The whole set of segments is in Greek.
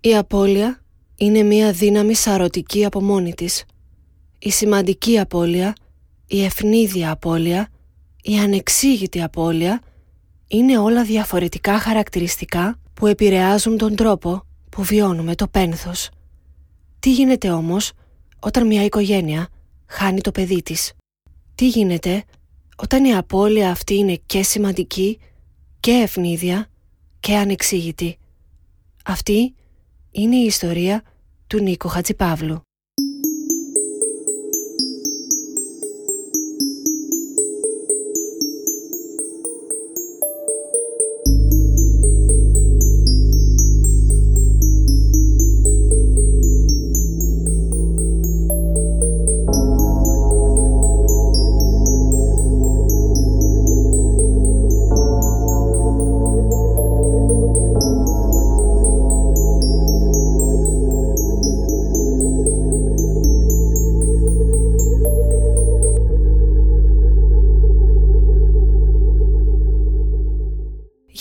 Η απώλεια είναι μία δύναμη σαρωτική από μόνη της. Η σημαντική απώλεια, η ευνίδια απώλεια, η ανεξήγητη απώλεια είναι όλα διαφορετικά χαρακτηριστικά που επηρεάζουν τον τρόπο που βιώνουμε το πένθος. Τι γίνεται όμως όταν μια οικογένεια χάνει το παιδί της; Τι γίνεται όταν η απώλεια αυτή είναι και σημαντική και ευνίδια και ανεξήγητη; Αυτή είναι η ιστορία του Νίκο Χατζηπαύλου.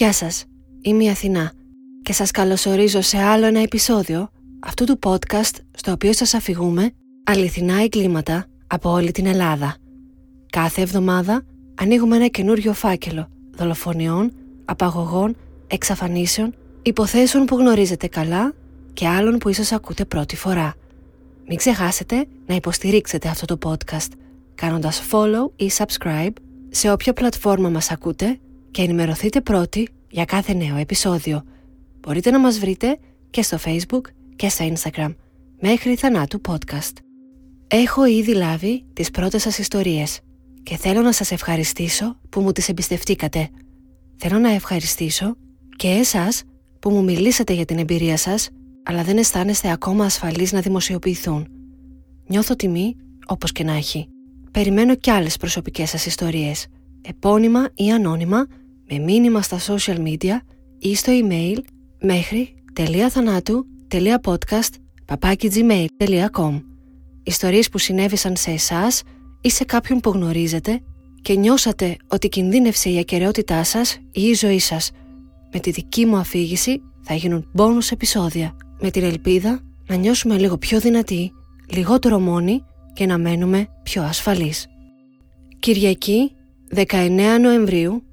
Γεια σας, είμαι η Αθηνά και σας καλωσορίζω σε άλλο ένα επεισόδιο αυτού του podcast στο οποίο σας αφηγούμε αληθινά εγκλήματα από όλη την Ελλάδα. Κάθε εβδομάδα ανοίγουμε ένα καινούριο φάκελο δολοφονιών, απαγωγών, εξαφανίσεων, υποθέσεων που γνωρίζετε καλά και άλλων που ίσως ακούτε πρώτη φορά. Μην ξεχάσετε να υποστηρίξετε αυτό το podcast κάνοντας follow ή subscribe σε όποια πλατφόρμα μας ακούτε και ενημερωθείτε πρώτοι για κάθε νέο επεισόδιο. Μπορείτε να μας βρείτε και στο Facebook και στο Instagram μέχρι θανάτου podcast. Έχω ήδη λάβει τις πρώτες σας ιστορίες και θέλω να σας ευχαριστήσω που μου τις εμπιστευτήκατε. Θέλω να ευχαριστήσω και εσάς που μου μιλήσατε για την εμπειρία σας αλλά δεν αισθάνεστε ακόμα ασφαλείς να δημοσιοποιηθούν. Νιώθω τιμή όπως και να έχει. Περιμένω κι άλλες προσωπικές σας ιστορίες, επώνυμα ή ανώνυμα με μήνυμα στα social media ή στο email μέχρι τελεία.thanatou.podcast.gmail.com Ιστορίες που συνέβησαν σε εσάς ή σε κάποιον που γνωρίζετε και νιώσατε ότι κινδύνευσε η ακαιρεότητά σας ή η ζωή σας. Με τη δική μου αφήγηση θα γίνουν bonus επεισόδια με την ελπίδα να νιώσουμε λίγο πιο δυνατοί, λιγότερο μόνοι και να μένουμε πιο ασφαλείς. Κυριακή 19 Νοεμβρίου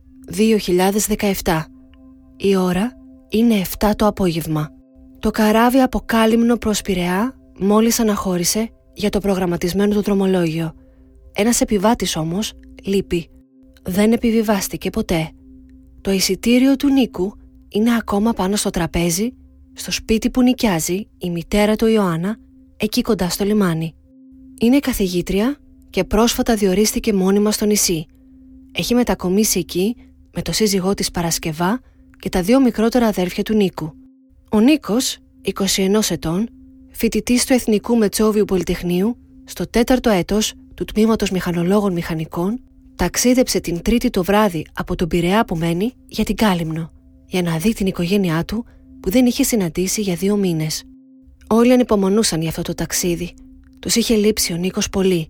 2017. Η ώρα είναι 7 το απόγευμα. Το καράβι από Κάλυμνο προς Πειραιά μόλις αναχώρησε για το προγραμματισμένο του δρομολόγιο. Ένας επιβάτης όμως λείπει. Δεν επιβιβάστηκε ποτέ. Το εισιτήριο του Νίκου είναι ακόμα πάνω στο τραπέζι, στο σπίτι που νοικιάζει η μητέρα του Ιωάννα, εκεί κοντά στο λιμάνι. Είναι καθηγήτρια και πρόσφατα διορίστηκε μόνιμα στο νησί. Έχει μετακομίσει εκεί με το σύζυγό της Παρασκευά και τα δύο μικρότερα αδέρφια του Νίκου. Ο Νίκος, 21 ετών, φοιτητής του Εθνικού Μετσόβιου Πολυτεχνείου, στο τέταρτο έτος του Τμήματος Μηχανολόγων Μηχανικών, ταξίδεψε την Τρίτη το βράδυ από τον Πειραιά που μένει για την Κάλυμνο, για να δει την οικογένειά του που δεν είχε συναντήσει για δύο μήνες. Όλοι ανυπομονούσαν για αυτό το ταξίδι. Τους είχε λείψει ο Νίκος πολύ,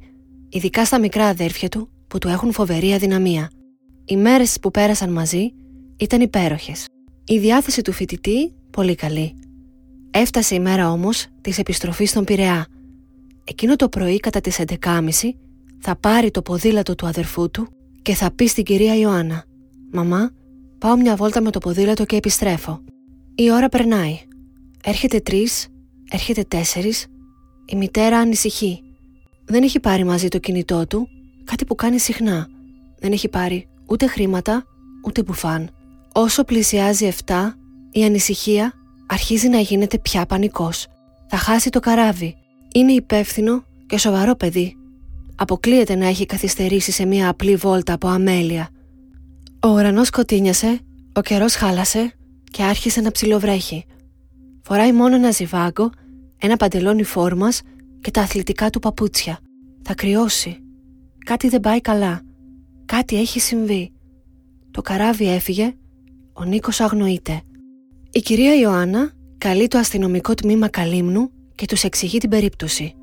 ειδικά στα μικρά αδέρφια του που του έχουν φοβερή αδυναμία. Οι μέρες που πέρασαν μαζί ήταν υπέροχες. Η διάθεση του φοιτητή πολύ καλή. Έφτασε η μέρα όμως της επιστροφής στον Πειραιά. Εκείνο το πρωί κατά τις 11.30 θα πάρει το ποδήλατο του αδερφού του και θα πει στην κυρία Ιωάννα «Μαμά, πάω μια βόλτα με το ποδήλατο και επιστρέφω». Η ώρα περνάει. Έρχεται τρεις, έρχεται τέσσερις. Η μητέρα ανησυχεί. Δεν έχει πάρει μαζί το κινητό του, κάτι που κάνει συχνά. Δεν έχει πάρει ούτε χρήματα, ούτε μπουφάν. Όσο πλησιάζει 7, η ανησυχία αρχίζει να γίνεται πια πανικός. Θα χάσει το καράβι. Είναι υπεύθυνο και σοβαρό παιδί. Αποκλείεται να έχει καθυστερήσει σε μια απλή βόλτα από αμέλεια. Ο ουρανός σκοτίνιασε, ο καιρός χάλασε και άρχισε να ψιλοβρέχει. Φοράει μόνο ένα ζιβάγκο, ένα παντελόνι φόρμας και τα αθλητικά του παπούτσια. Θα κρυώσει. Κάτι δεν πάει καλά. Κάτι έχει συμβεί. Το καράβι έφυγε, ο Νίκος αγνοείται. Η κυρία Ιωάννα καλεί το αστυνομικό τμήμα Καλύμνου και τους εξηγεί την περίπτωση.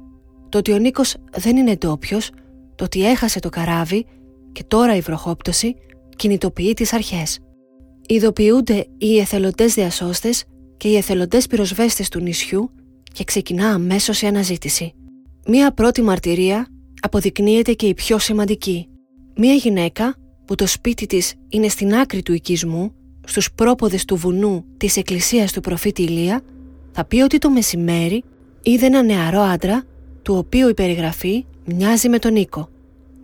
Το ότι ο Νίκος δεν είναι ντόπιος, το ότι έχασε το καράβι και τώρα η βροχόπτωση κινητοποιεί τις αρχές. Ειδοποιούνται οι εθελοντές διασώστες και οι εθελοντές πυροσβέστες του νησιού και ξεκινά αμέσως η αναζήτηση. Μία πρώτη μαρτυρία αποδεικνύεται και η πιο σημαντική. Μία γυναίκα που το σπίτι της είναι στην άκρη του οικισμού, στους πρόποδες του βουνού της εκκλησίας του προφήτη Ηλία, θα πει ότι το μεσημέρι είδε ένα νεαρό άντρα, του οποίου η περιγραφή μοιάζει με τον Νίκο,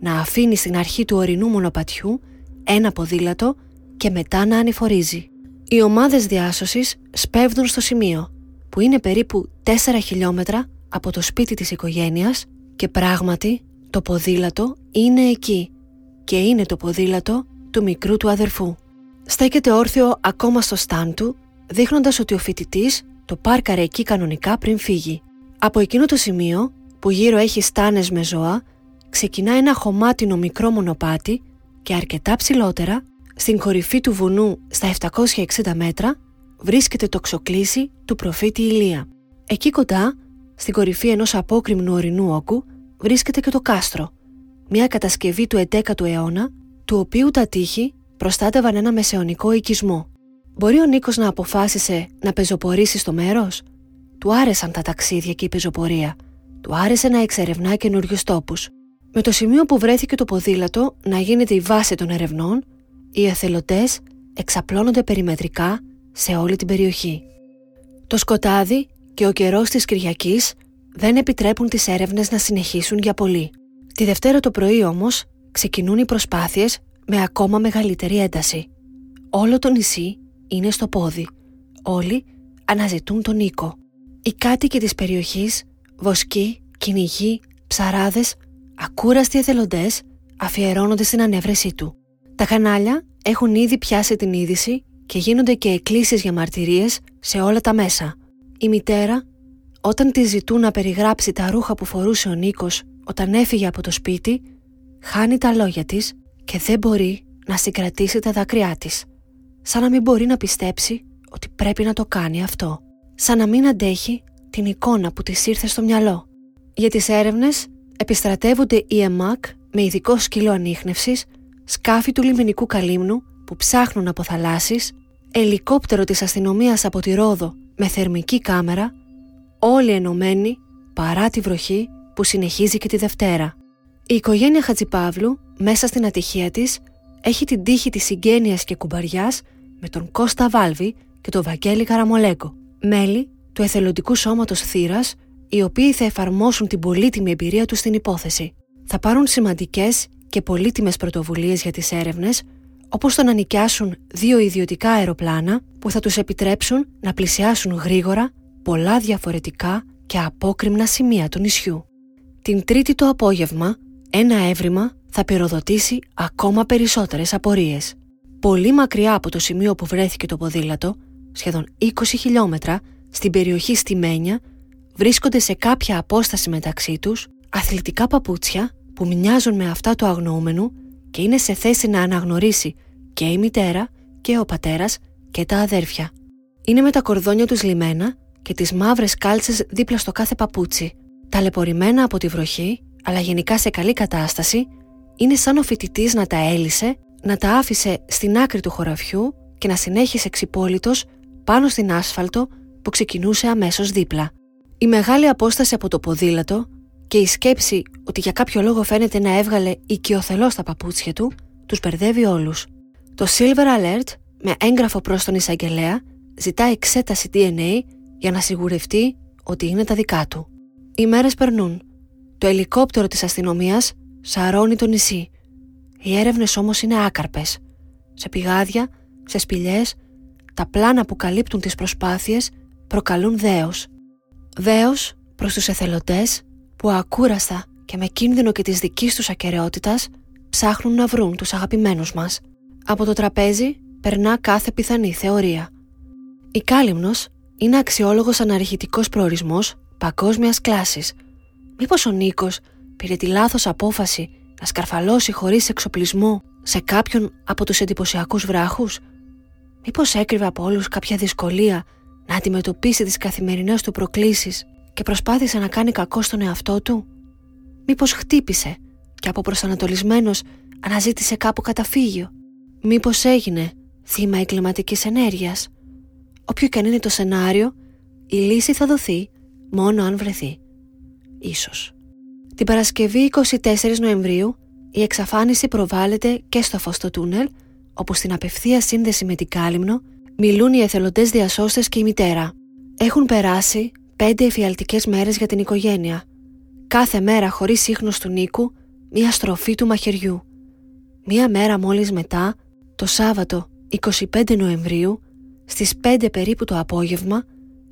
να αφήνει στην αρχή του ορεινού μονοπατιού ένα ποδήλατο και μετά να ανηφορίζει. Οι ομάδες διάσωσης σπέβδουν στο σημείο, που είναι περίπου 4 χιλιόμετρα από το σπίτι της οικογένειας και πράγματι το ποδήλατο είναι εκεί και είναι το ποδήλατο του μικρού του αδερφού. Στέκεται όρθιο ακόμα στο στάν του, δείχνοντας ότι ο φοιτητής το πάρκαρε εκεί κανονικά πριν φύγει. Από εκείνο το σημείο, που γύρω έχει στάνες με ζώα, ξεκινά ένα χωμάτινο μικρό μονοπάτι και αρκετά ψηλότερα, στην κορυφή του βουνού στα 760 μέτρα, βρίσκεται το ξοκλήσι του προφήτη Ηλία. Εκεί κοντά, στην κορυφή ενός απόκριμνου ορεινού όγκου, βρίσκεται και το κάστρο, μια κατασκευή του 11ου αιώνα, του οποίου τα τείχη προστάτευαν ένα μεσαιωνικό οικισμό. Μπορεί ο Νίκος να αποφάσισε να πεζοπορήσει στο μέρος; Του άρεσαν τα ταξίδια και η πεζοπορία. Του άρεσε να εξερευνά καινούριους τόπους. Με το σημείο που βρέθηκε το ποδήλατο να γίνεται η βάση των ερευνών, οι εθελοντές εξαπλώνονται περιμετρικά σε όλη την περιοχή. Το σκοτάδι και ο καιρός της Κυριακής δεν επιτρέπουν τις έρευνες να συνεχίσουν για πολύ. Τη Δευτέρα το πρωί όμως ξεκινούν οι προσπάθειες με ακόμα μεγαλύτερη ένταση. Όλο το νησί είναι στο πόδι. Όλοι αναζητούν τον Νίκο. Οι κάτοικοι της περιοχής, βοσκοί, κυνηγοί, ψαράδες, ακούραστοι εθελοντές αφιερώνονται στην ανέβρεσή του. Τα κανάλια έχουν ήδη πιάσει την είδηση και γίνονται και εκκλήσεις για μαρτυρίες σε όλα τα μέσα. Η μητέρα, όταν της ζητούν να περιγράψει τα ρούχα που φορούσε ο Νίκος όταν έφυγε από το σπίτι, χάνει τα λόγια της και δεν μπορεί να συγκρατήσει τα δάκρυά της. Σαν να μην μπορεί να πιστέψει ότι πρέπει να το κάνει αυτό. Σαν να μην αντέχει την εικόνα που της ήρθε στο μυαλό. Για τις έρευνες επιστρατεύονται οι ΕΜΑΚ με ειδικό σκύλο ανείχνευσης, σκάφη του λιμενικού καλύμνου που ψάχνουν από θαλάσσης, ελικόπτερο της αστυνομίας από τη Ρόδο με θερμική κάμερα, όλοι ενωμένοι παρά τη βροχή που συνεχίζει και τη Δευτέρα. Η οικογένεια Χατζηπαύλου, μέσα στην ατυχία της, έχει την τύχη της συγγένειας και κουμπαριάς με τον Κώστα Βάλβη και τον Βαγγέλη Καραμολέγκο, μέλη του εθελοντικού σώματος Θύρας, οι οποίοι θα εφαρμόσουν την πολύτιμη εμπειρία τους στην υπόθεση. Θα πάρουν σημαντικές και πολύτιμες πρωτοβουλίες για τις έρευνες, όπως το να νοικιάσουν δύο ιδιωτικά αεροπλάνα που θα τους επιτρέψουν να πλησιάσουν γρήγορα πολλά διαφορετικά και απόκριμνα σημεία του νησιού. Την τρίτη το απόγευμα, ένα έβριμα θα πυροδοτήσει ακόμα περισσότερες απορίες. Πολύ μακριά από το σημείο που βρέθηκε το ποδήλατο, σχεδόν 20 χιλιόμετρα, στην περιοχή Στιμένια, βρίσκονται σε κάποια απόσταση μεταξύ τους αθλητικά παπούτσια που μοιάζουν με αυτά του αγνοούμενου και είναι σε θέση να αναγνωρίσει και η μητέρα και ο πατέρας και τα αδέρφια. Είναι με τα κορδόνια τους λιμένα και τις μαύρες κάλτσες δίπλα στο κάθε παπούτσι. Ταλαιπωρημένα από τη βροχή, αλλά γενικά σε καλή κατάσταση, είναι σαν ο φοιτητής να τα έλυσε, να τα άφησε στην άκρη του χωραφιού και να συνέχισε ξυπόλυτος πάνω στην άσφαλτο που ξεκινούσε αμέσως δίπλα. Η μεγάλη απόσταση από το ποδήλατο και η σκέψη ότι για κάποιο λόγο φαίνεται να έβγαλε οικειοθελώς τα παπούτσια του, τους μπερδεύει όλους. Το Silver Alert, με έγγραφο προς τον εισαγγελέα, ζητά εξέταση DNA για να σιγουρευτεί ότι είναι τα δικά του. Οι μέρες περνούν. Το ελικόπτερο της αστυνομίας σαρώνει το νησί. Οι έρευνες όμως είναι άκαρπες. Σε πηγάδια, σε σπηλιές, τα πλάνα που καλύπτουν τις προσπάθειες προκαλούν δέος. Δέος προς τους εθελοντές που ακούραστα και με κίνδυνο και της δικής τους ακαιρεότητας ψάχνουν να βρουν τους αγαπημένους μας. Από το τραπέζι περνά κάθε πιθανή θεωρία. Η Κάλυμνος είναι αξιόλογος αναρχητικός προορισμός παγκόσμιας κλάσης. Μήπως ο Νίκος πήρε τη λάθος απόφαση να σκαρφαλώσει χωρίς εξοπλισμό σε κάποιον από τους εντυπωσιακούς βράχους; Μήπως έκρυβε από όλους κάποια δυσκολία να αντιμετωπίσει τις καθημερινές του προκλήσεις και προσπάθησε να κάνει κακό στον εαυτό του; Μήπως χτύπησε και από προσανατολισμένος αναζήτησε κάπου καταφύγιο; Μήπως έγινε θύμα εγκληματικής ενέργειας; όποιο και αν είναι το σενάριο, η λύση θα δοθεί μόνο αν βρεθεί. Ίσως. Την Παρασκευή 24 Νοεμβρίου η εξαφάνιση προβάλλεται και στο φως στο τούνελ, όπου στην απευθεία σύνδεση με την Κάλυμνο μιλούν οι εθελοντές διασώστες και η μητέρα. Έχουν περάσει πέντε εφιαλτικές μέρες για την οικογένεια. Κάθε μέρα χωρίς ίχνος του Νίκου, μία στροφή του μαχαιριού. Μία μέρα μόλις μετά, το Σάββατο 25 Νοεμβρίου, στις 5 περίπου το απόγευμα,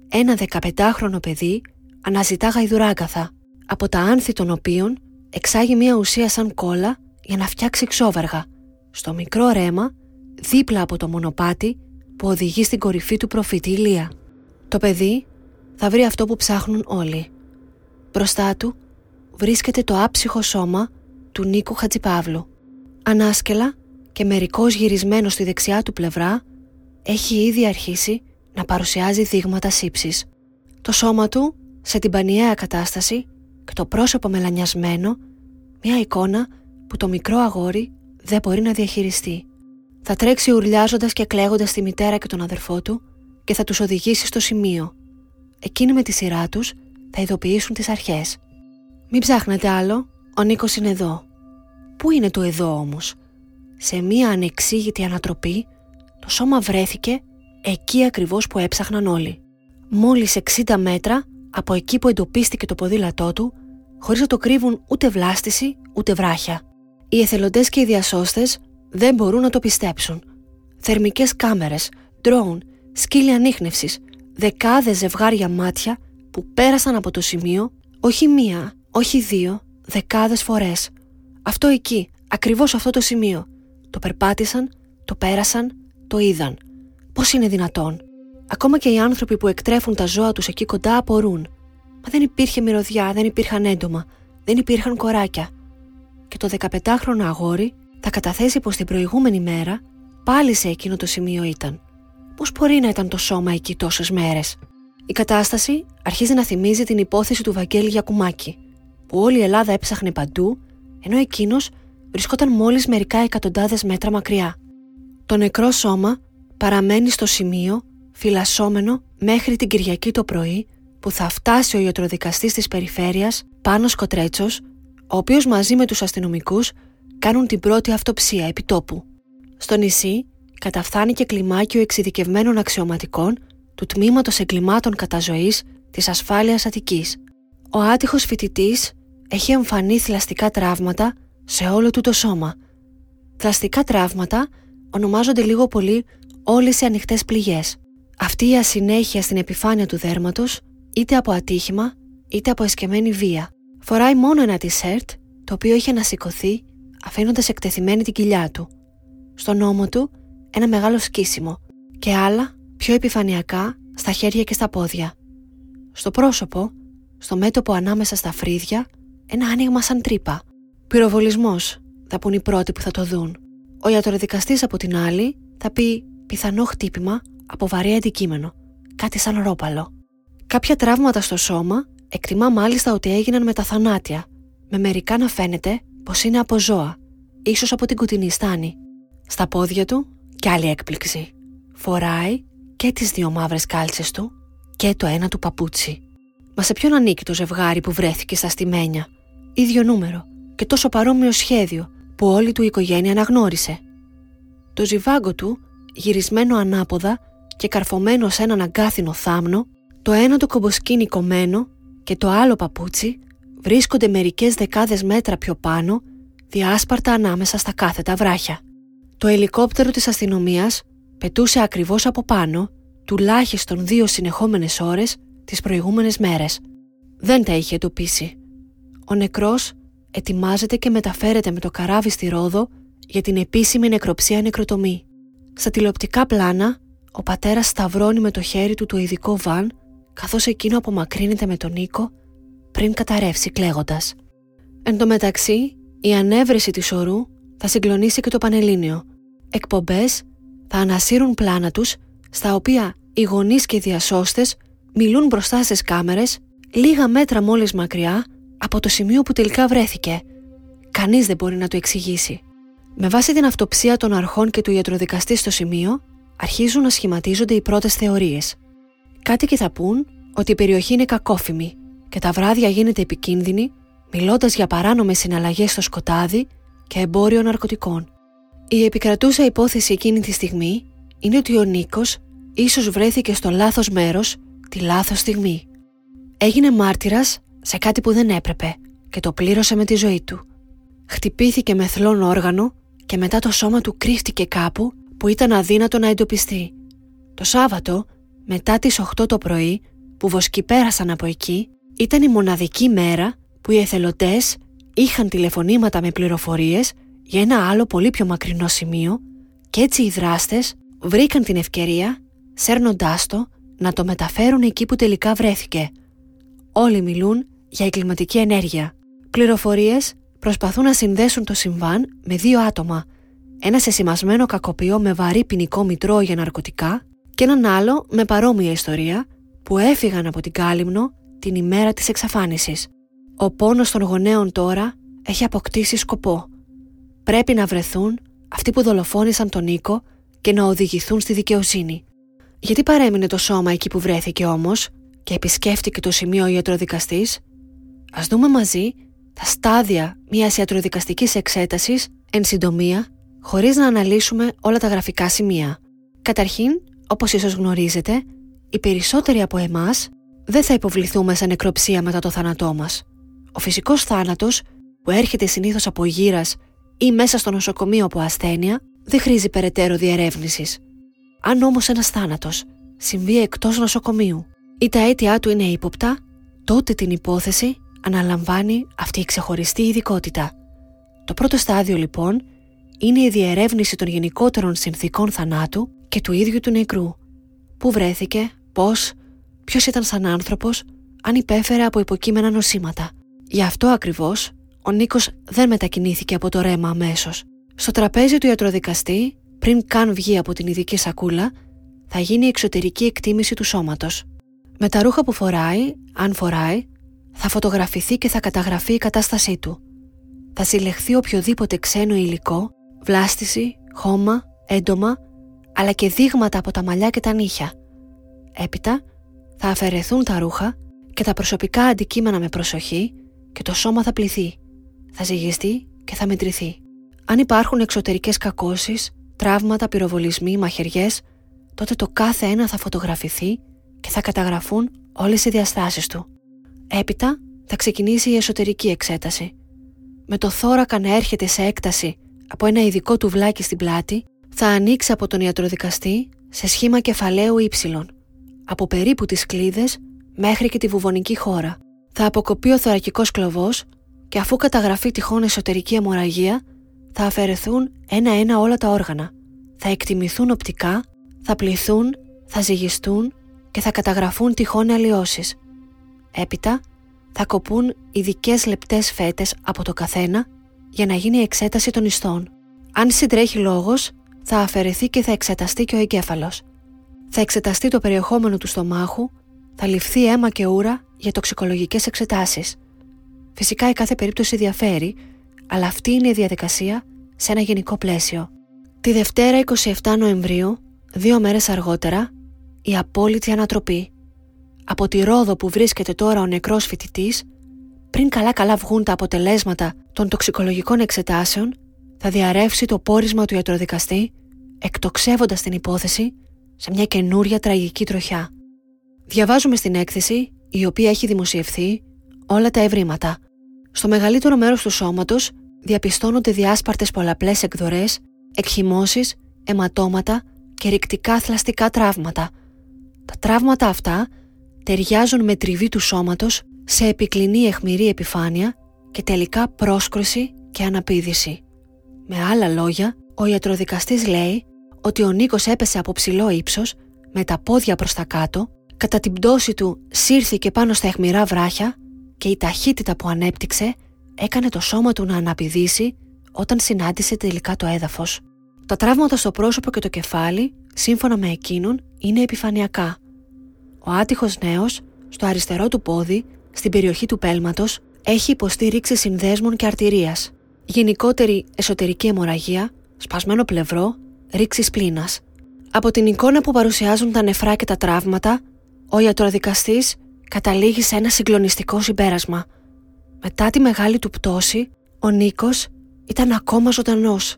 ένα 15χρονο παιδί αναζητά γαϊδουράγκαθα, από τα άνθη των οποίων εξάγει μία ουσία σαν κόλλα για να φτιάξει ξόβεργα, στο μικρό ρέμα, δίπλα από το μονοπάτι που οδηγεί στην κορυφή του προφήτη Ηλία. Το παιδί θα βρει αυτό που ψάχνουν όλοι. Μπροστά του βρίσκεται το άψυχο σώμα του Νίκου Χατζηπαύλου. Ανάσκελα και μερικώς γυρισμένο στη δεξιά του πλευρά έχει ήδη αρχίσει να παρουσιάζει δείγματα σύψης. Το σώμα του σε την πανιαία κατάσταση και το πρόσωπο μελανιασμένο, μια εικόνα που το μικρό αγόρι δεν μπορεί να διαχειριστεί. Θα τρέξει ουρλιάζοντας και κλαίγοντας τη μητέρα και τον αδερφό του και θα τους οδηγήσει στο σημείο. Εκείνοι με τη σειρά τους θα ειδοποιήσουν τις αρχές. Μην ψάχνετε άλλο, ο Νίκος είναι εδώ. Πού είναι το εδώ όμως; Σε μία ανεξήγητη ανατροπή το σώμα βρέθηκε εκεί ακριβώς που έψαχναν όλοι. Μόλις 60 μέτρα από εκεί που εντοπίστηκε το ποδήλατό του, χωρίς να το κρύβουν ούτε βλάστηση ούτε βράχια. Οι εθελοντές και οι διασώστες δεν μπορούν να το πιστέψουν. Θερμικές κάμερες, ντρόουν, σκύλια ανείχνευσης, δεκάδες ζευγάρια μάτια που πέρασαν από το σημείο, όχι μία, όχι δύο, δεκάδες φορές. Αυτό εκεί, ακριβώς αυτό το σημείο. Το περπάτησαν, το πέρασαν, το είδαν. Πώς είναι δυνατόν; Ακόμα και οι άνθρωποι που εκτρέφουν τα ζώα τους εκεί κοντά απορούν. Μα δεν υπήρχε μυρωδιά, δεν υπήρχαν έντομα, δεν υπήρχαν κοράκια. Και το 15χρονο αγόρι θα καταθέσει πως την προηγούμενη μέρα πάλι σε εκείνο το σημείο ήταν. Πώς μπορεί να ήταν το σώμα εκεί τόσες μέρες; Η κατάσταση αρχίζει να θυμίζει την υπόθεση του Βαγγέλη Γιακουμάκη, που όλη η Ελλάδα έψαχνε παντού, ενώ εκείνος βρισκόταν μόλις μερικά εκατοντάδες μέτρα μακριά. Το νεκρό σώμα παραμένει στο σημείο φυλασσόμενο μέχρι την Κυριακή το πρωί που θα φτάσει ο ιατροδικαστής της περιφέρειας Πάνος Κοτρέτσος, ο οποίος μαζί με τους αστυνομικούς κάνουν την πρώτη αυτοψία επιτόπου. Στο νησί καταφθάνει και κλιμάκιο εξειδικευμένων αξιωματικών του Τμήματος Εγκλημάτων Καταζωής της Ασφάλειας Αττικής. Ο άτυχος φοιτητής έχει εμφανεί θηλαστικά τραύματα σε όλο του το σώμα. Θηλαστικά τραύματα ονομάζονται λίγο πολύ όλες οι ανοιχτές πληγές. Αυτή η ασυνέχεια στην επιφάνεια του δέρματος είτε από ατύχημα είτε από εσκεμμένη βία. Φοράει μόνο ένα τισέρτ το οποίο είχε ανασηκωθεί αφήνοντας εκτεθειμένη την κοιλιά του. Στον ώμο του ένα μεγάλο σκίσιμο και άλλα πιο επιφανειακά στα χέρια και στα πόδια. Στο πρόσωπο, στο μέτωπο ανάμεσα στα φρύδια, ένα άνοιγμα σαν τρύπα. Πυροβολισμός θα πούν οι πρώτοι που θα το δουν. Ο ιατροδικαστής από την άλλη θα πει πιθανό χτύπημα από βαρύ αντικείμενο, κάτι σαν ρόπαλο. Κάποια τραύματα στο σώμα εκτιμά μάλιστα ότι έγιναν με τα θανάτια, με μερικά να φαίνεται πως είναι από ζώα, ίσως από την κουτινή στάνη. Στα πόδια του κι άλλη έκπληξη. Φοράει και τις δύο μαύρες κάλτσες του και το ένα του παπούτσι. Μα σε ποιον ανήκει το ζευγάρι που βρέθηκε στα στημένια; Ίδιο νούμερο και τόσο παρόμοιο σχέδιο που όλη του η οικογένεια αναγνώρισε. Το ζιβάγκο του, γυρισμένο ανάποδα και καρφωμένο σε έναν αγκάθινο θάμνο, το ένα το κομποσκίνη κομμένο και το άλλο παπούτσι βρίσκονται μερικές δεκάδες μέτρα πιο πάνω, διάσπαρτα ανάμεσα στα κάθετα βράχια. Το ελικόπτερο της αστυνομίας πετούσε ακριβώς από πάνω, τουλάχιστον δύο συνεχόμενες ώρες τις προηγούμενες μέρες. Δεν τα είχε εντοπίσει. Ο νεκρός ετοιμάζεται και μεταφέρεται με το καράβι στη Ρόδο για την επίσημη νεκροψία νεκροτομή. Στα τηλεοπτικά πλάνα, ο πατέρας σταυρώνει με το χέρι του το ειδικό βαν καθώς εκείνο απομακρύνεται με τον Νίκο πριν καταρρεύσει κλαίγοντας. Εν τω μεταξύ, η ανέβρεση της ορού θα συγκλονίσει και το Πανελλήνιο. Εκπομπές θα ανασύρουν πλάνα τους, στα οποία οι γονείς και οι διασώστες μιλούν μπροστά στις κάμερες, λίγα μέτρα μόλις μακριά από το σημείο που τελικά βρέθηκε. Κανείς δεν μπορεί να το εξηγήσει. Με βάση την αυτοψία των αρχών και του ιατροδικαστή στο σημείο, αρχίζουν να σχηματίζονται οι πρώτες θεωρίες. Κάτοικοι θα πούν ότι η περιοχή είναι κακόφημη και τα βράδια γίνεται επικίνδυνη μιλώντας για παράνομες συναλλαγές στο σκοτάδι και εμπόριο ναρκωτικών. Η επικρατούσα υπόθεση εκείνη τη στιγμή είναι ότι ο Νίκος ίσως βρέθηκε στο λάθος μέρος τη λάθος στιγμή. Έγινε μάρτυρας σε κάτι που δεν έπρεπε και το πλήρωσε με τη ζωή του. Χτυπήθηκε με θλόν όργανο και μετά το σώμα του κρύφτηκε κάπου που ήταν αδύνατο να εντοπιστεί. Το Σάββατο, μετά τις 8 το πρωί, που βοσκοί πέρασαν από εκεί, ήταν η μοναδική μέρα που οι εθελοντές είχαν τηλεφωνήματα με πληροφορίες για ένα άλλο πολύ πιο μακρινό σημείο και έτσι οι δράστες βρήκαν την ευκαιρία, σέρνοντάς το, να το μεταφέρουν εκεί που τελικά βρέθηκε. Όλοι μιλούν για εγκληματική ενέργεια. Πληροφορίες προσπαθούν να συνδέσουν το συμβάν με δύο άτομα. Ένα σεσημασμένο κακοποιό με βαρύ ποινικό μητρό για ναρκωτικά και έναν άλλο με παρόμοια ιστορία που έφυγαν από την Κάλυμνο την ημέρα της εξαφάνισης. Ο πόνος των γονέων τώρα έχει αποκτήσει σκοπό. Πρέπει να βρεθούν αυτοί που δολοφόνησαν τον Νίκο και να οδηγηθούν στη δικαιοσύνη. Γιατί παρέμεινε το σώμα εκεί που βρέθηκε όμως και επισκέφτηκε το σημείο ο ιατροδικαστής; Ας δούμε μαζί τα στάδια μιας ιατροδικαστικής εξέτασης εν συντομία χωρίς να αναλύσουμε όλα τα γραφικά σημεία. Καταρχήν, όπως ίσως γνωρίζετε, οι περισσότεροι από εμάς δεν θα υποβληθούμε σε νεκροψία μετά το θάνατό μας. Ο φυσικός θάνατος που έρχεται συνήθως από γύρας ή μέσα στο νοσοκομείο από ασθένεια δεν χρήζει περαιτέρω διερεύνησης. Αν όμως ένας θάνατος συμβεί εκτός νοσοκομείου ή τα αίτια του είναι ύποπτα, τότε την υπόθεση αναλαμβάνει αυτή η ξεχωριστή ειδικότητα. Το πρώτο στάδιο λοιπόν είναι η διερεύνηση των γενικότερων συνθήκων θανάτου και του ίδιου του νεκρού. Πού βρέθηκε, πώς, ποιος ήταν σαν άνθρωπος, αν υπέφερε από υποκείμενα νοσήματα. Γι' αυτό ακριβώς ο Νίκος δεν μετακινήθηκε από το ρέμα αμέσως. Στο τραπέζι του ιατροδικαστή, πριν καν βγει από την ειδική σακούλα, θα γίνει η εξωτερική εκτίμηση του σώματος. Με τα ρούχα που φοράει, αν φοράει, θα φωτογραφηθεί και θα καταγραφεί η κατάστασή του. Θα συλλεχθεί οποιοδήποτε ξένο υλικό, βλάστηση, χώμα, έντομα, αλλά και δείγματα από τα μαλλιά και τα νύχια. Έπειτα θα αφαιρεθούν τα ρούχα και τα προσωπικά αντικείμενα με προσοχή και το σώμα θα πληθεί, θα ζυγιστεί και θα μετρηθεί. Αν υπάρχουν εξωτερικές κακώσεις, τραύματα, πυροβολισμοί, μαχαιριές, τότε το κάθε ένα θα φωτογραφηθεί και θα καταγραφούν όλες οι διαστάσεις του. Έπειτα θα ξεκινήσει η εσωτερική εξέταση. Με το θώρακα να έρχεται σε έκταση από ένα ειδικό τουβλάκι στην πλάτη, θα ανοίξει από τον ιατροδικαστή σε σχήμα κεφαλαίου Y, από περίπου τις κλίδες μέχρι και τη βουβονική χώρα. Θα αποκοπεί ο θωρακικός κλωβός και αφού καταγραφεί τυχόν εσωτερική αιμορραγία, θα αφαιρεθούν ένα-ένα όλα τα όργανα. Θα εκτιμηθούν οπτικά, θα πληθούν, θα ζυγιστούν και θα τυχόν αλλοιώσεις. Έπειτα θα κοπούν ειδικές λεπτές φέτες από το καθένα για να γίνει η εξέταση των ιστών. Αν συντρέχει λόγος, θα αφαιρεθεί και θα εξεταστεί και ο εγκέφαλος. Θα εξεταστεί το περιεχόμενο του στομάχου, θα ληφθεί αίμα και ούρα για τοξικολογικές εξετάσεις. Φυσικά η κάθε περίπτωση διαφέρει, αλλά αυτή είναι η διαδικασία σε ένα γενικό πλαίσιο. Τη Δευτέρα 27 Νοεμβρίου, δύο μέρες αργότερα, η απόλυτη ανατροπή. Από τη Ρόδο που βρίσκεται τώρα ο νεκρός φοιτητής, πριν καλά-καλά βγουν τα αποτελέσματα των τοξικολογικών εξετάσεων, θα διαρρεύσει το πόρισμα του ιατροδικαστή, εκτοξεύοντας την υπόθεση σε μια καινούρια τραγική τροχιά. Διαβάζουμε στην έκθεση, η οποία έχει δημοσιευθεί, όλα τα ευρήματα. Στο μεγαλύτερο μέρος του σώματος διαπιστώνονται διάσπαρτες πολλαπλές εκδορές, εκχυμώσεις, αιματώματα και ρηκτικά θλαστικά τραύματα – τα τραύματα αυτά ταιριάζουν με τριβή του σώματος σε επικλινή αιχμηρή επιφάνεια και τελικά πρόσκρουση και αναπήδηση. Με άλλα λόγια, ο ιατροδικαστής λέει ότι ο Νίκος έπεσε από ψηλό ύψος, με τα πόδια προς τα κάτω, κατά την πτώση του σύρθηκε πάνω στα αιχμηρά βράχια και η ταχύτητα που ανέπτυξε έκανε το σώμα του να αναπηδήσει όταν συνάντησε τελικά το έδαφος. Τα τραύματα στο πρόσωπο και το κεφάλι, σύμφωνα με εκείνον, είναι επιφανειακά. Ο άτυχος νέος, στο αριστερό του πόδι, στην περιοχή του πέλματος, έχει υποστεί ρήξη συνδέσμων και αρτηρίας. Γενικότερη εσωτερική αιμορραγία, σπασμένο πλευρό, ρήξη πλήνας. Από την εικόνα που παρουσιάζουν τα νεφρά και τα τραύματα, ο ιατροδικαστής καταλήγει σε ένα συγκλονιστικό συμπέρασμα. Μετά τη μεγάλη του πτώση, ο Νίκος ήταν ακόμα ζωντανός.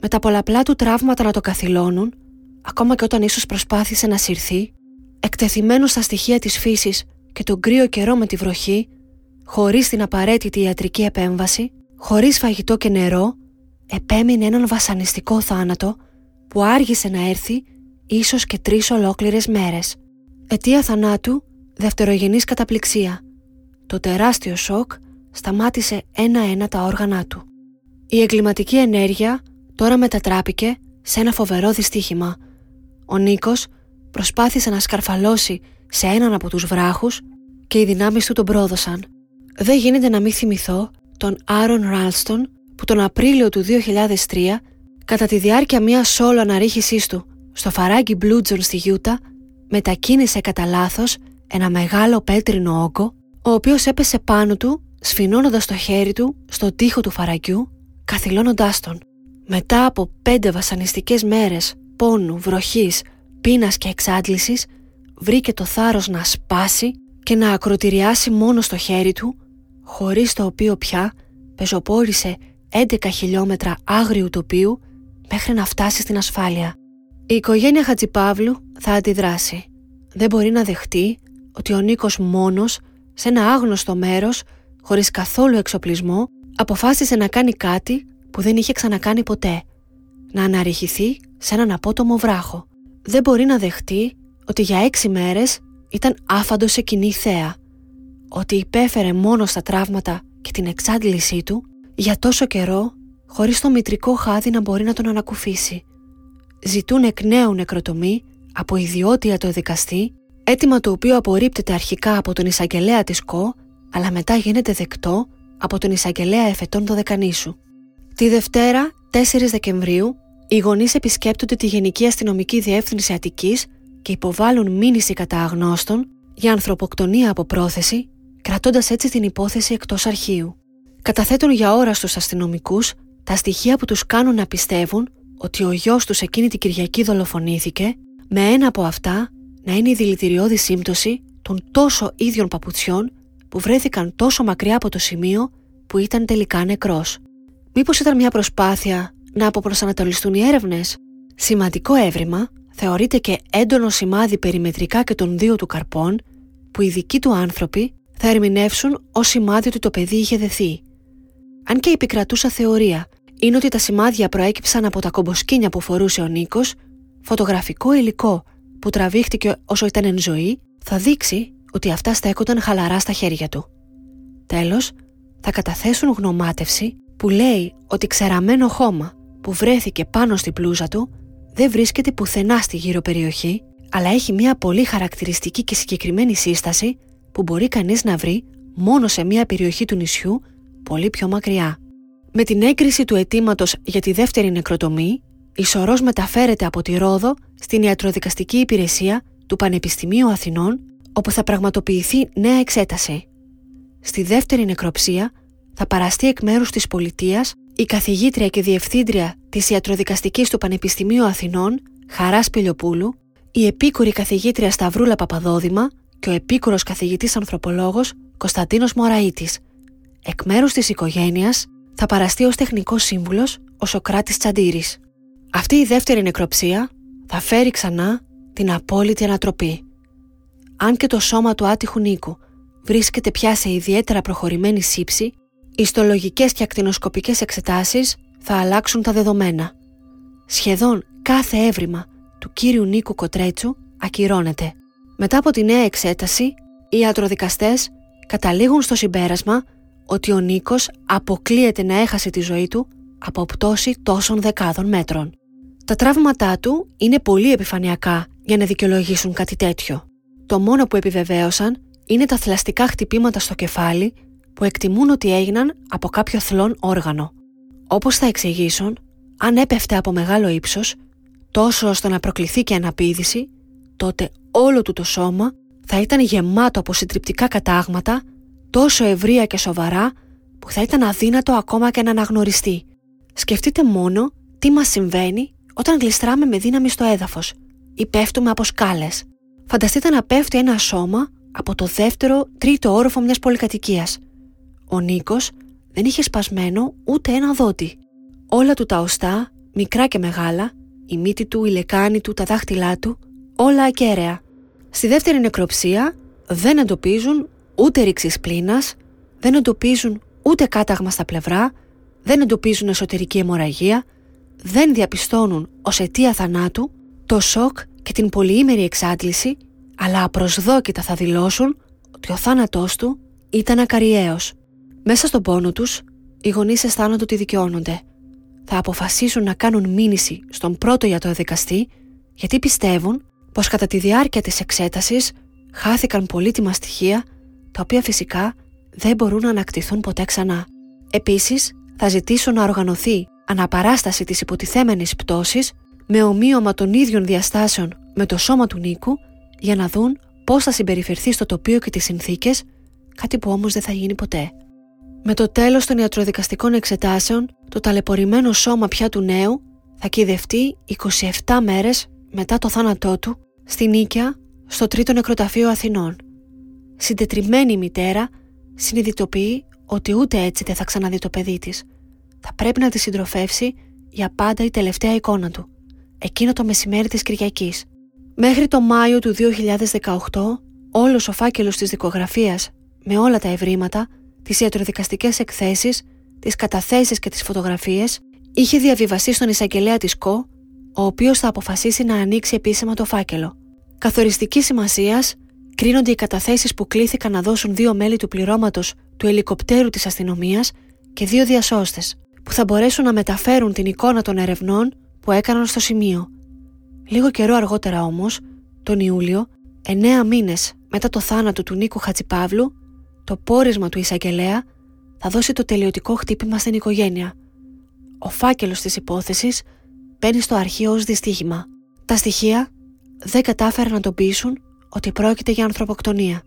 Με τα πολλαπλά του τραύματα να το καθυλώνουν, ακόμα και όταν ίσως προσπάθησε να συρθεί, εκτεθειμένος στα στοιχεία της φύσης και τον κρύο καιρό με τη βροχή, χωρίς την απαραίτητη ιατρική επέμβαση, χωρίς φαγητό και νερό, επέμεινε έναν βασανιστικό θάνατο που άργησε να έρθει ίσως και τρεις ολόκληρες μέρες. Αιτία θανάτου, δευτερογενής καταπληξία. Το τεράστιο σοκ σταμάτησε ένα-ένα τα όργανά του. Η εγκληματική ενέργεια τώρα μετατράπηκε σε ένα φοβερό δυστύχημα. Ο Νίκος προσπάθησε να σκαρφαλώσει σε έναν από τους βράχους και οι δυνάμεις του τον πρόδωσαν. Δεν γίνεται να μην θυμηθώ τον Άρον Ράλστον που τον Απρίλιο του 2003 κατά τη διάρκεια μιας σόλο αναρρίχησής του στο φαράγγι Μπλούτζον στη Γιούτα μετακίνησε κατά λάθος ένα μεγάλο πέτρινο όγκο ο οποίος έπεσε πάνω του σφινώνοντας το χέρι του στο τοίχο του φαραγγιού καθυλώνοντάς τον. Μετά από πέντε βασανιστικές μέρες πόνου, βροχής, πείνας και εξάντλησης βρήκε το θάρρος να σπάσει και να ακροτηριάσει μόνο στο χέρι του χωρίς το οποίο πια πεζοπόρησε 11 χιλιόμετρα άγριου τοπίου μέχρι να φτάσει στην ασφάλεια. Η οικογένεια Χατζηπαύλου θα αντιδράσει. Δεν μπορεί να δεχτεί ότι ο Νίκος μόνος, σε ένα άγνωστο μέρος, χωρίς καθόλου εξοπλισμό, αποφάσισε να κάνει κάτι που δεν είχε ξανακάνει ποτέ. Να αναρριχηθεί σε έναν απότομο βράχο. Δεν μπορεί να δεχτεί ότι για έξι μέρες ήταν άφαντος σε κοινή θέα. Ότι υπέφερε μόνο στα τραύματα και την εξάντλησή του για τόσο καιρό χωρίς το μητρικό χάδι να μπορεί να τον ανακουφίσει. Ζητούν εκ νέου νεκροτομή από ιδιότια το δικαστή, αίτημα το οποίο απορρίπτεται αρχικά από τον εισαγγελέα της ΚΟ, αλλά μετά γίνεται δεκτό από τον εισαγγελέα εφετών το Δεκανήσου. Τη Δευτέρα, 4 Δεκεμβρίου, οι γονείς επισκέπτονται τη Γενική Αστυνομική Διεύθυνση Αττικής και υποβάλλουν μήνυση κατά αγνώστων για ανθρωποκτονία από πρόθεση, κρατώντας έτσι την υπόθεση εκτός αρχείου. Καταθέτουν για ώρα στους αστυνομικούς τα στοιχεία που τους κάνουν να πιστεύουν ότι ο γιος τους εκείνη την Κυριακή δολοφονήθηκε, με ένα από αυτά να είναι η δηλητηριώδη σύμπτωση των τόσο ίδιων παπουτσιών που βρέθηκαν τόσο μακριά από το σημείο που ήταν τελικά νεκρός. Μήπως ήταν μια προσπάθεια να αποπροσανατολιστούν οι έρευνες. Σημαντικό έβριμα θεωρείται και έντονο σημάδι περιμετρικά και των δύο του καρπών που οι δικοί του άνθρωποι θα ερμηνεύσουν ως σημάδι ότι το παιδί είχε δεθεί. Αν και η επικρατούσα θεωρία είναι ότι τα σημάδια προέκυψαν από τα κομποσκίνια που φορούσε ο Νίκος, φωτογραφικό υλικό που τραβήχτηκε όσο ήταν εν ζωή θα δείξει ότι αυτά στέκονταν χαλαρά στα χέρια του. Τέλος, θα καταθέσουν γνωμάτευση που λέει ότι ξεραμένο χώμα που βρέθηκε πάνω στην πλούζα του δεν βρίσκεται πουθενά στη γύρω περιοχή, αλλά έχει μια πολύ χαρακτηριστική και συγκεκριμένη σύσταση που μπορεί κανείς να βρει μόνο σε μια περιοχή του νησιού πολύ πιο μακριά. Με την έγκριση του αιτήματος για τη δεύτερη νεκροτομή, η Σωρός μεταφέρεται από τη Ρόδο στην ιατροδικαστική υπηρεσία του Πανεπιστημίου Αθηνών, όπου θα πραγματοποιηθεί νέα εξέταση. Στη δεύτερη νεκροψία θα παραστεί εκ μέρους της πολιτείας η καθηγήτρια και διευθύντρια της Ιατροδικαστικής του Πανεπιστημίου Αθηνών, Χαράς Πιλιοπούλου, η επίκουρη καθηγήτρια Σταυρούλα Παπαδόδημα και ο επίκουρος καθηγητής ανθρωπολόγος Κωνσταντίνος Μωραΐτης. Εκ μέρους της οικογένειας θα παραστεί ως τεχνικός σύμβουλος ο Σοκράτης Τσαντήρης. Αυτή η δεύτερη νεκροψία θα φέρει ξανά την απόλυτη ανατροπή. Αν και το σώμα του άτυχου Νίκου βρίσκεται πια σε ιδιαίτερα προχωρημένη σύψη, ιστολογικές και ακτινοσκοπικές εξετάσεις θα αλλάξουν τα δεδομένα. Σχεδόν κάθε έβριμα του κύριου Νίκου Κοτρέτσου ακυρώνεται. Μετά από τη νέα εξέταση, οι ιατροδικαστές καταλήγουν στο συμπέρασμα ότι ο Νίκος αποκλείεται να έχασε τη ζωή του από πτώση τόσων δεκάδων μέτρων. Τα τραύματά του είναι πολύ επιφανειακά για να δικαιολογήσουν κάτι τέτοιο. Το μόνο που επιβεβαίωσαν είναι τα θλαστικά χτυπήματα στο κεφάλι που εκτιμούν ότι έγιναν από κάποιο θλόν όργανο. Όπως θα εξηγήσουν, αν έπεφτε από μεγάλο ύψος, τόσο ώστε να προκληθεί και αναπήδηση, τότε όλο του το σώμα θα ήταν γεμάτο από συντριπτικά κατάγματα τόσο ευρεία και σοβαρά που θα ήταν αδύνατο ακόμα και να αναγνωριστεί. Σκεφτείτε μόνο τι μας συμβαίνει όταν γλιστράμε με δύναμη στο έδαφος ή πέφτουμε από σκάλες. Φανταστείτε να πέφτει ένα σώμα από το δεύτερο, τρίτο όροφο μιας πολυκατοικίας. Ο Νίκος δεν είχε σπασμένο ούτε ένα δότη. Όλα του τα οστά, μικρά και μεγάλα, η μύτη του, η λεκάνη του, τα δάχτυλά του, όλα ακέραια. Στη δεύτερη νεκροψία δεν εντοπίζουν ούτε ρήξη πλήνας, δεν εντοπίζουν ούτε κάταγμα στα πλευρά, δεν εντοπίζουν εσωτερική αιμορραγία, δεν διαπιστώνουν ως αιτία θανάτου το σοκ και την πολυήμερη εξάντληση, αλλά απροσδόκητα θα δηλώσουν ότι ο θάνατός του ήταν ακαριαίος. Μέσα στον πόνο τους, οι γονείς αισθάνονται ότι δικαιώνονται. Θα αποφασίσουν να κάνουν μήνυση στον πρώτο ιατροδικαστή γιατί πιστεύουν πως κατά τη διάρκεια της εξέτασης χάθηκαν πολύτιμα στοιχεία τα οποία φυσικά δεν μπορούν να ανακτηθούν ποτέ ξανά. Επίσης, θα ζητήσουν να οργανωθεί αναπαράσταση της υποτιθέμενης πτώσης με ομοίωμα των ίδιων διαστάσεων με το σώμα του Νίκου για να δουν πώς θα συμπεριφερθεί στο τοπίο και τις συνθήκες, κάτι που όμως δεν θα γίνει ποτέ. Με το τέλος των ιατροδικαστικών εξετάσεων, το ταλαιπωρημένο σώμα πια του νέου θα κυδευτεί 27 μέρες μετά το θάνατό του στη Νίκαια στο τρίτο νεκροταφείο Αθηνών. Συντετριμένη η μητέρα συνειδητοποιεί ότι ούτε έτσι δεν θα ξαναδεί το παιδί της. Θα πρέπει να τη συντροφεύσει για πάντα η τελευταία εικόνα του, εκείνο το μεσημέρι της Κυριακής. Μέχρι το Μάιο του 2018, όλος ο φάκελος της δικογραφίας με όλα τα ευρήματα, τις ιατροδικαστικές εκθέσεις, τις καταθέσεις και τις φωτογραφίες, είχε διαβιβαστεί στον εισαγγελέα της ΚΟ, ο οποίος θα αποφασίσει να ανοίξει επίσημα το φάκελο. Καθοριστική σημασίας κρίνονται οι καταθέσεις που κλήθηκαν να δώσουν δύο μέλη του πληρώματος του ελικοπτέρου της αστυνομίας και δύο διασώστες, που θα μπορέσουν να μεταφέρουν την εικόνα των ερευνών που έκαναν στο σημείο. Λίγο καιρό αργότερα όμως, τον Ιούλιο, εννέα μήνες μετά το θάνατο του Νίκου Χατζηπαύλου, το πόρισμα του εισαγγελέα θα δώσει το τελειωτικό χτύπημα στην οικογένεια. Ο φάκελος της υπόθεσης μπαίνει στο αρχείο ως δυστύχημα. Τα στοιχεία δεν κατάφεραν να τον πείσουν ότι πρόκειται για ανθρωποκτονία.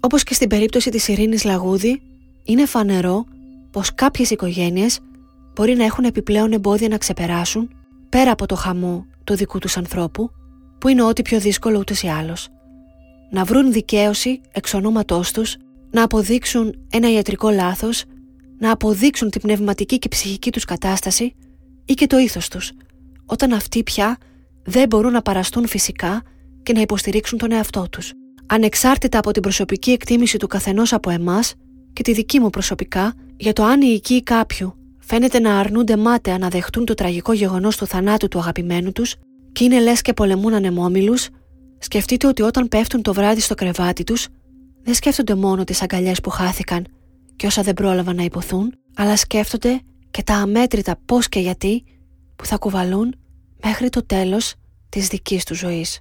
Όπως και στην περίπτωση της Ειρήνης Λαγούδη, είναι φανερό πως κάποιες οικογένειες μπορεί να έχουν επιπλέον εμπόδια να ξεπεράσουν πέρα από το χαμό του δικού τους ανθρώπου, που είναι ό,τι πιο δύσκολο ούτως ή άλλως. Να βρουν δικαίωση εξ ονόματός τους, να αποδείξουν ένα ιατρικό λάθος, να αποδείξουν την πνευματική και ψυχική τους κατάσταση ή και το ήθος τους, όταν αυτοί πια δεν μπορούν να παραστούν φυσικά και να υποστηρίξουν τον εαυτό τους. Ανεξάρτητα από την προσωπική εκτίμηση του καθενός από εμάς και τη δική μου προσωπικά για το αν η οικοί κάποιου φαίνεται να αρνούνται μάταια να δεχτούν το τραγικό γεγονός του θανάτου του αγαπημένου τους και είναι λες και πολεμούν ανεμόμυλους, σκεφτείτε ότι όταν πέφτουν το βράδυ στο κρεβάτι τους δεν σκέφτονται μόνο τις αγκαλιές που χάθηκαν και όσα δεν πρόλαβαν να υποθούν, αλλά σκέφτονται και τα αμέτρητα πώς και γιατί που θα κουβαλούν μέχρι το τέλος της δικής τους ζωής.